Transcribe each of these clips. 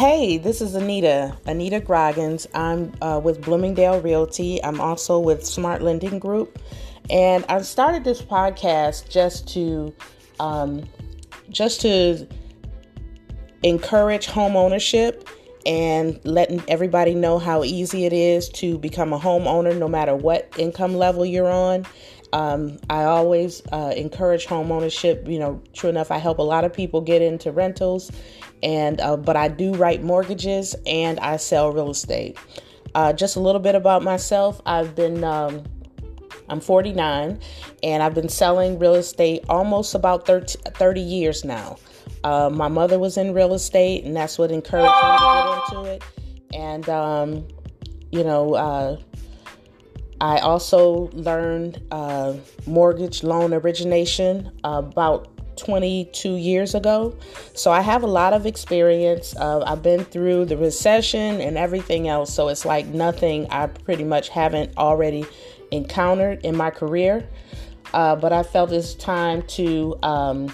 Hey, this is Anita, Anita Groggins. I'm uh, with Bloomingdale Realty. I'm also with Smart Lending Group. And I started this podcast just to um, just to encourage home ownership and letting everybody know how easy it is to become a homeowner no matter what income level you're on. Um, I always uh, encourage home ownership. You know, true enough, I help a lot of people get into rentals, and uh, but I do write mortgages and I sell real estate. Uh, just a little bit about myself. I've been um, I'm 49, and I've been selling real estate almost about 30, 30 years now. Uh, my mother was in real estate, and that's what encouraged me to get into it. And, um, you know, uh, I also learned uh, mortgage loan origination about 22 years ago. So I have a lot of experience. Uh, I've been through the recession and everything else. So it's like nothing I pretty much haven't already encountered in my career. Uh, but I felt it's time to um,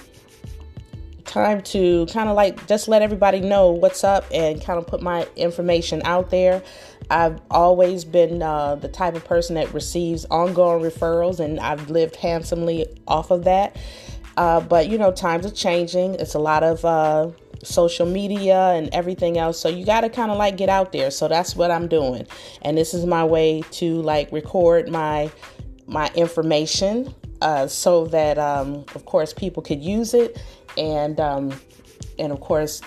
time to kind of like just let everybody know what's up and kind of put my information out there. I've always been uh, the type of person that receives ongoing referrals, and I've lived handsomely off of that. Uh, but you know, times are changing. It's a lot of uh, social media and everything else. So you got to kind of like get out there. So that's what I'm doing, and this is my way to like record my my information uh, so that um, of course people could use it and um, and of course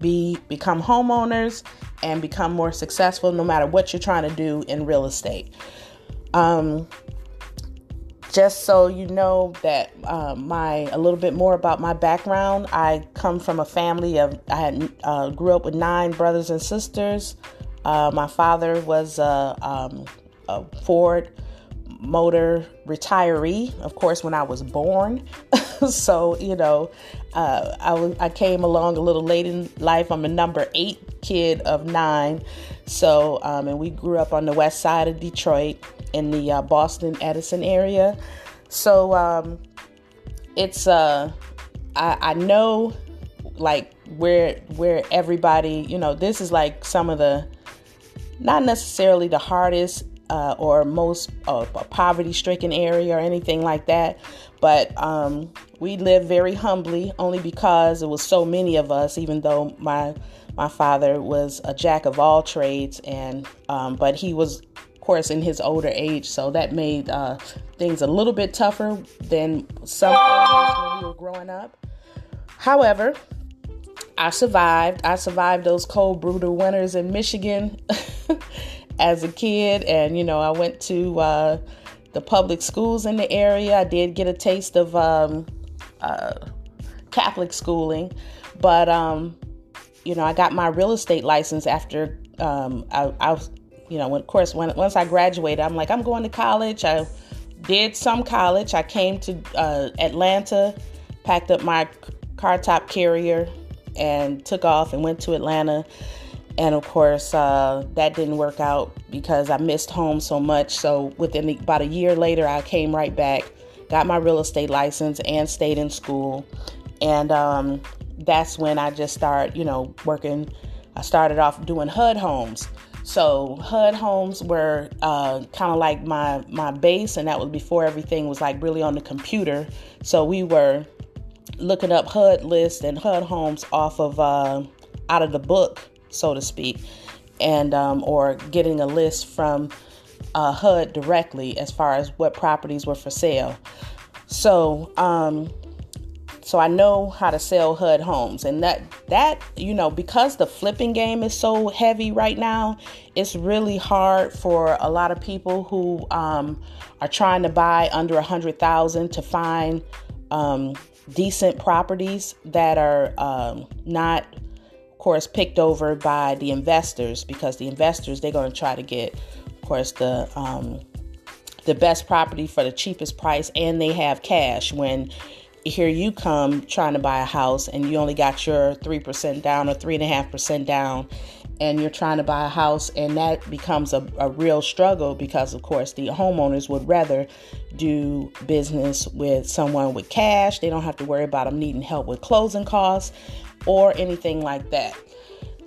be become homeowners and become more successful no matter what you're trying to do in real estate. Um, just so you know that uh, my a little bit more about my background, I come from a family of I had uh, grew up with nine brothers and sisters. Uh, my father was a, um, a Ford motor retiree, of course, when I was born. so, you know, uh, I, I came along a little late in life. I'm a number eight kid of nine. So, um, and we grew up on the west side of Detroit in the uh, Boston Edison area. So, um, it's, uh, I, I know like where, where everybody, you know, this is like some of the, not necessarily the hardest uh, or most uh, poverty stricken area or anything like that. But um, we lived very humbly only because it was so many of us, even though my my father was a jack of all trades and um, but he was course in his older age so that made uh, things a little bit tougher than some when we were growing up however i survived i survived those cold brutal winters in michigan as a kid, and you know, I went to uh, the public schools in the area. I did get a taste of um, uh, Catholic schooling, but um, you know, I got my real estate license after um, I, I you know, when, of course, when once I graduated, I'm like, I'm going to college. I did some college. I came to uh, Atlanta, packed up my car top carrier, and took off and went to Atlanta and of course, uh, that didn't work out because I missed home so much. So within the, about a year later, I came right back, got my real estate license, and stayed in school. And um, that's when I just started, you know, working. I started off doing HUD homes. So HUD homes were uh, kind of like my my base, and that was before everything was like really on the computer. So we were looking up HUD lists and HUD homes off of uh, out of the book so to speak, and um, or getting a list from uh, HUD directly as far as what properties were for sale. So, um, so I know how to sell HUD homes, and that that you know because the flipping game is so heavy right now, it's really hard for a lot of people who um, are trying to buy under a hundred thousand to find um, decent properties that are um, not of course, picked over by the investors because the investors they're going to try to get, of course, the um, the best property for the cheapest price, and they have cash. When here you come trying to buy a house, and you only got your three percent down or three and a half percent down, and you're trying to buy a house, and that becomes a, a real struggle because, of course, the homeowners would rather do business with someone with cash. They don't have to worry about them needing help with closing costs or anything like that.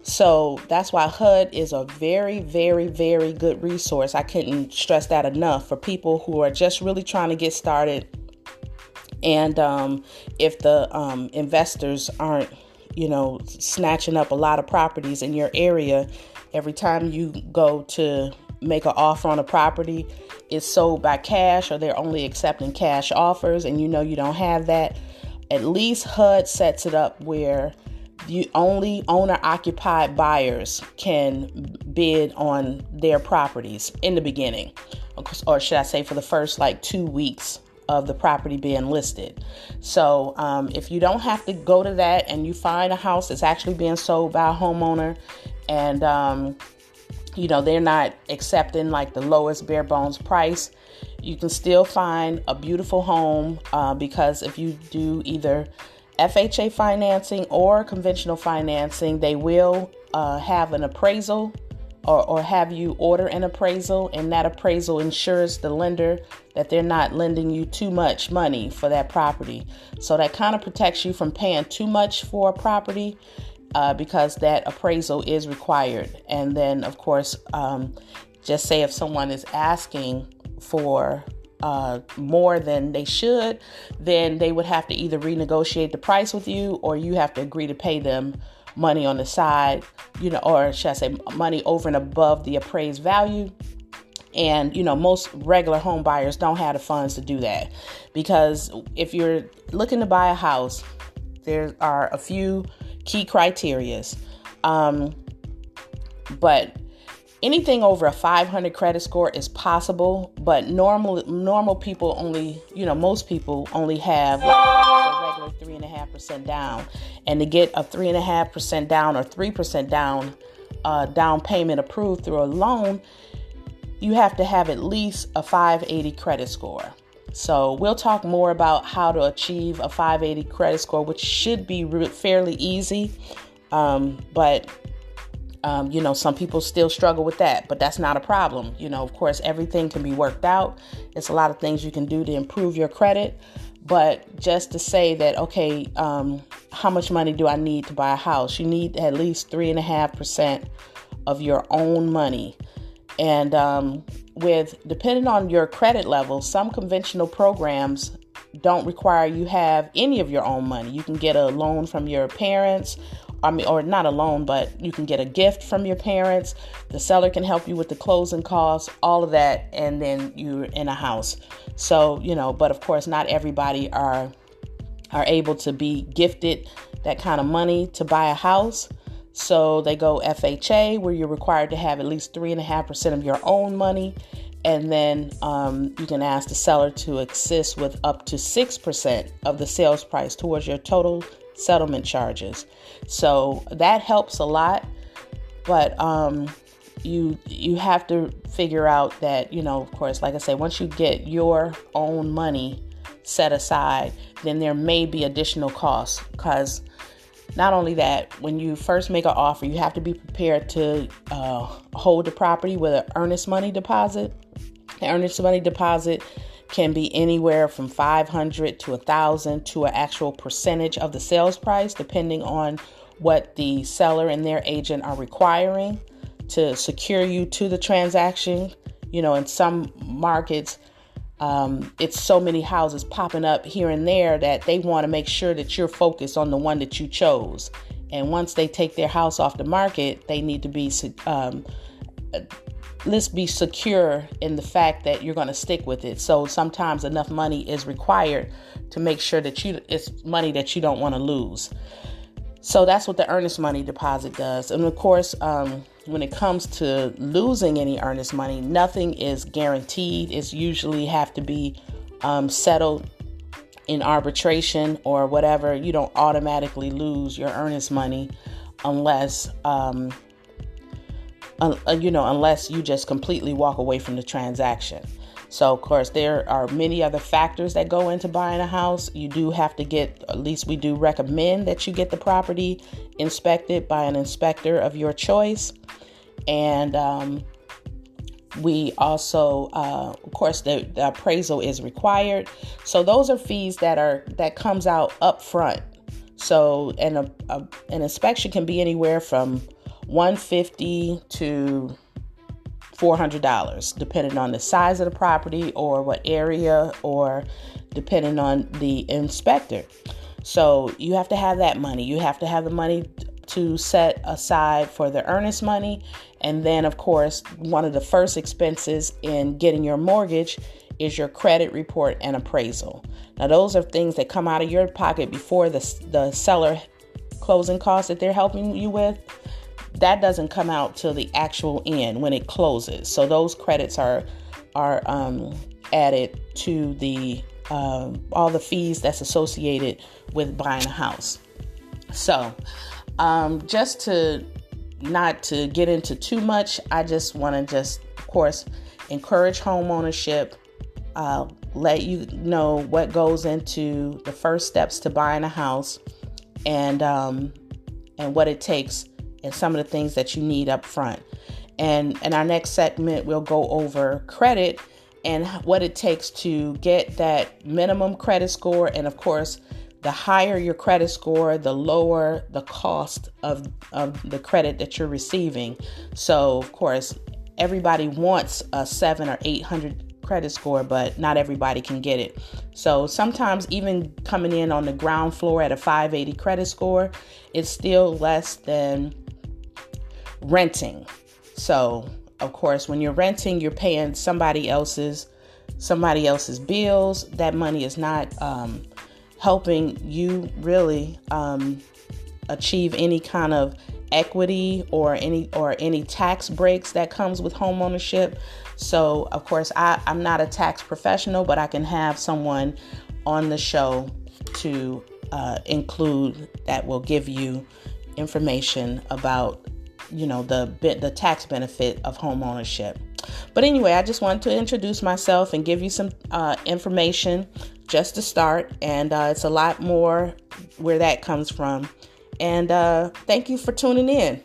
So that's why HUD is a very, very, very good resource. I couldn't stress that enough for people who are just really trying to get started. And um, if the um, investors aren't, you know, snatching up a lot of properties in your area, every time you go to make an offer on a property, it's sold by cash or they're only accepting cash offers, and you know you don't have that. At least HUD sets it up where you only owner occupied buyers can bid on their properties in the beginning or should i say for the first like two weeks of the property being listed. So um, if you don't have to go to that and you find a house that's actually being sold by a homeowner and um, you know they're not accepting like the lowest bare bones price you can still find a beautiful home uh, because if you do either FHA financing or conventional financing, they will uh, have an appraisal or, or have you order an appraisal, and that appraisal ensures the lender that they're not lending you too much money for that property. So that kind of protects you from paying too much for a property uh, because that appraisal is required. And then, of course, um, just say if someone is asking for uh, more than they should, then they would have to either renegotiate the price with you or you have to agree to pay them money on the side, you know, or should I say money over and above the appraised value. And you know, most regular home buyers don't have the funds to do that because if you're looking to buy a house, there are a few key criterias. Um, but anything over a 500 credit score is possible but normal normal people only you know most people only have like regular three and a half percent down and to get a three and a half percent down or three percent down uh, down payment approved through a loan you have to have at least a 580 credit score so we'll talk more about how to achieve a 580 credit score which should be fairly easy um, but um, you know, some people still struggle with that, but that's not a problem. You know, of course, everything can be worked out. It's a lot of things you can do to improve your credit. But just to say that, okay, um, how much money do I need to buy a house? You need at least three and a half percent of your own money. And um, with depending on your credit level, some conventional programs don't require you have any of your own money. You can get a loan from your parents I mean, or not a loan, but you can get a gift from your parents. The seller can help you with the closing costs, all of that, and then you're in a house. So, you know, but of course, not everybody are are able to be gifted that kind of money to buy a house. So they go FHA, where you're required to have at least three and a half percent of your own money, and then um, you can ask the seller to assist with up to six percent of the sales price towards your total settlement charges. So that helps a lot. But um, you you have to figure out that you know, of course, like I say, once you get your own money set aside, then there may be additional costs because not only that, when you first make an offer, you have to be prepared to uh, hold the property with an earnest money deposit. An earnest money deposit can be anywhere from 500 to a 1000 to an actual percentage of the sales price depending on what the seller and their agent are requiring to secure you to the transaction. You know in some markets um, it's so many houses popping up here and there that they want to make sure that you're focused on the one that you chose. And once they take their house off the market they need to be um, let's be secure in the fact that you're going to stick with it. So sometimes enough money is required to make sure that you it's money that you don't want to lose. So that's what the earnest money deposit does. And of course, um, when it comes to losing any earnest money, nothing is guaranteed. It's usually have to be um, settled in arbitration or whatever. You don't automatically lose your earnest money unless um, uh, you know, unless you just completely walk away from the transaction. So, of course, there are many other factors that go into buying a house. You do have to get, at least we do recommend that you get the property inspected by an inspector of your choice. And um, we also, uh, of course, the, the appraisal is required. So those are fees that are that comes out up front. So, and a, a, an inspection can be anywhere from 150 to $400 depending on the size of the property or what area or depending on the inspector. So you have to have that money. You have to have the money to set aside for the earnest money. And then, of course, one of the first expenses in getting your mortgage is your credit report and appraisal. Now, those are things that come out of your pocket before the, the seller closing costs that they're helping you with. That doesn't come out till the actual end when it closes. So those credits are are um, added to the uh, all the fees that's associated with buying a house. So, um, just to not to get into too much, I just want to just, of course, encourage home ownership. Uh, let you know what goes into the first steps to buying a house, and um, and what it takes, and some of the things that you need up front. And in our next segment, we'll go over credit and what it takes to get that minimum credit score. And of course, the higher your credit score, the lower the cost of, of the credit that you're receiving. So, of course, everybody wants a seven or 800 credit score, but not everybody can get it. So sometimes, even coming in on the ground floor at a 580 credit score, it's still less than renting. So of course, when you're renting, you're paying somebody else's somebody else's bills. That money is not um, helping you really um, achieve any kind of equity or any or any tax breaks that comes with home ownership. So, of course, I, I'm not a tax professional, but I can have someone on the show to uh, include that will give you information about you know the the tax benefit of home ownership. But anyway, I just wanted to introduce myself and give you some uh, information just to start, and uh, it's a lot more where that comes from. And uh, thank you for tuning in.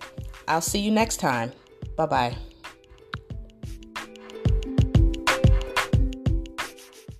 I'll see you next time. Bye bye.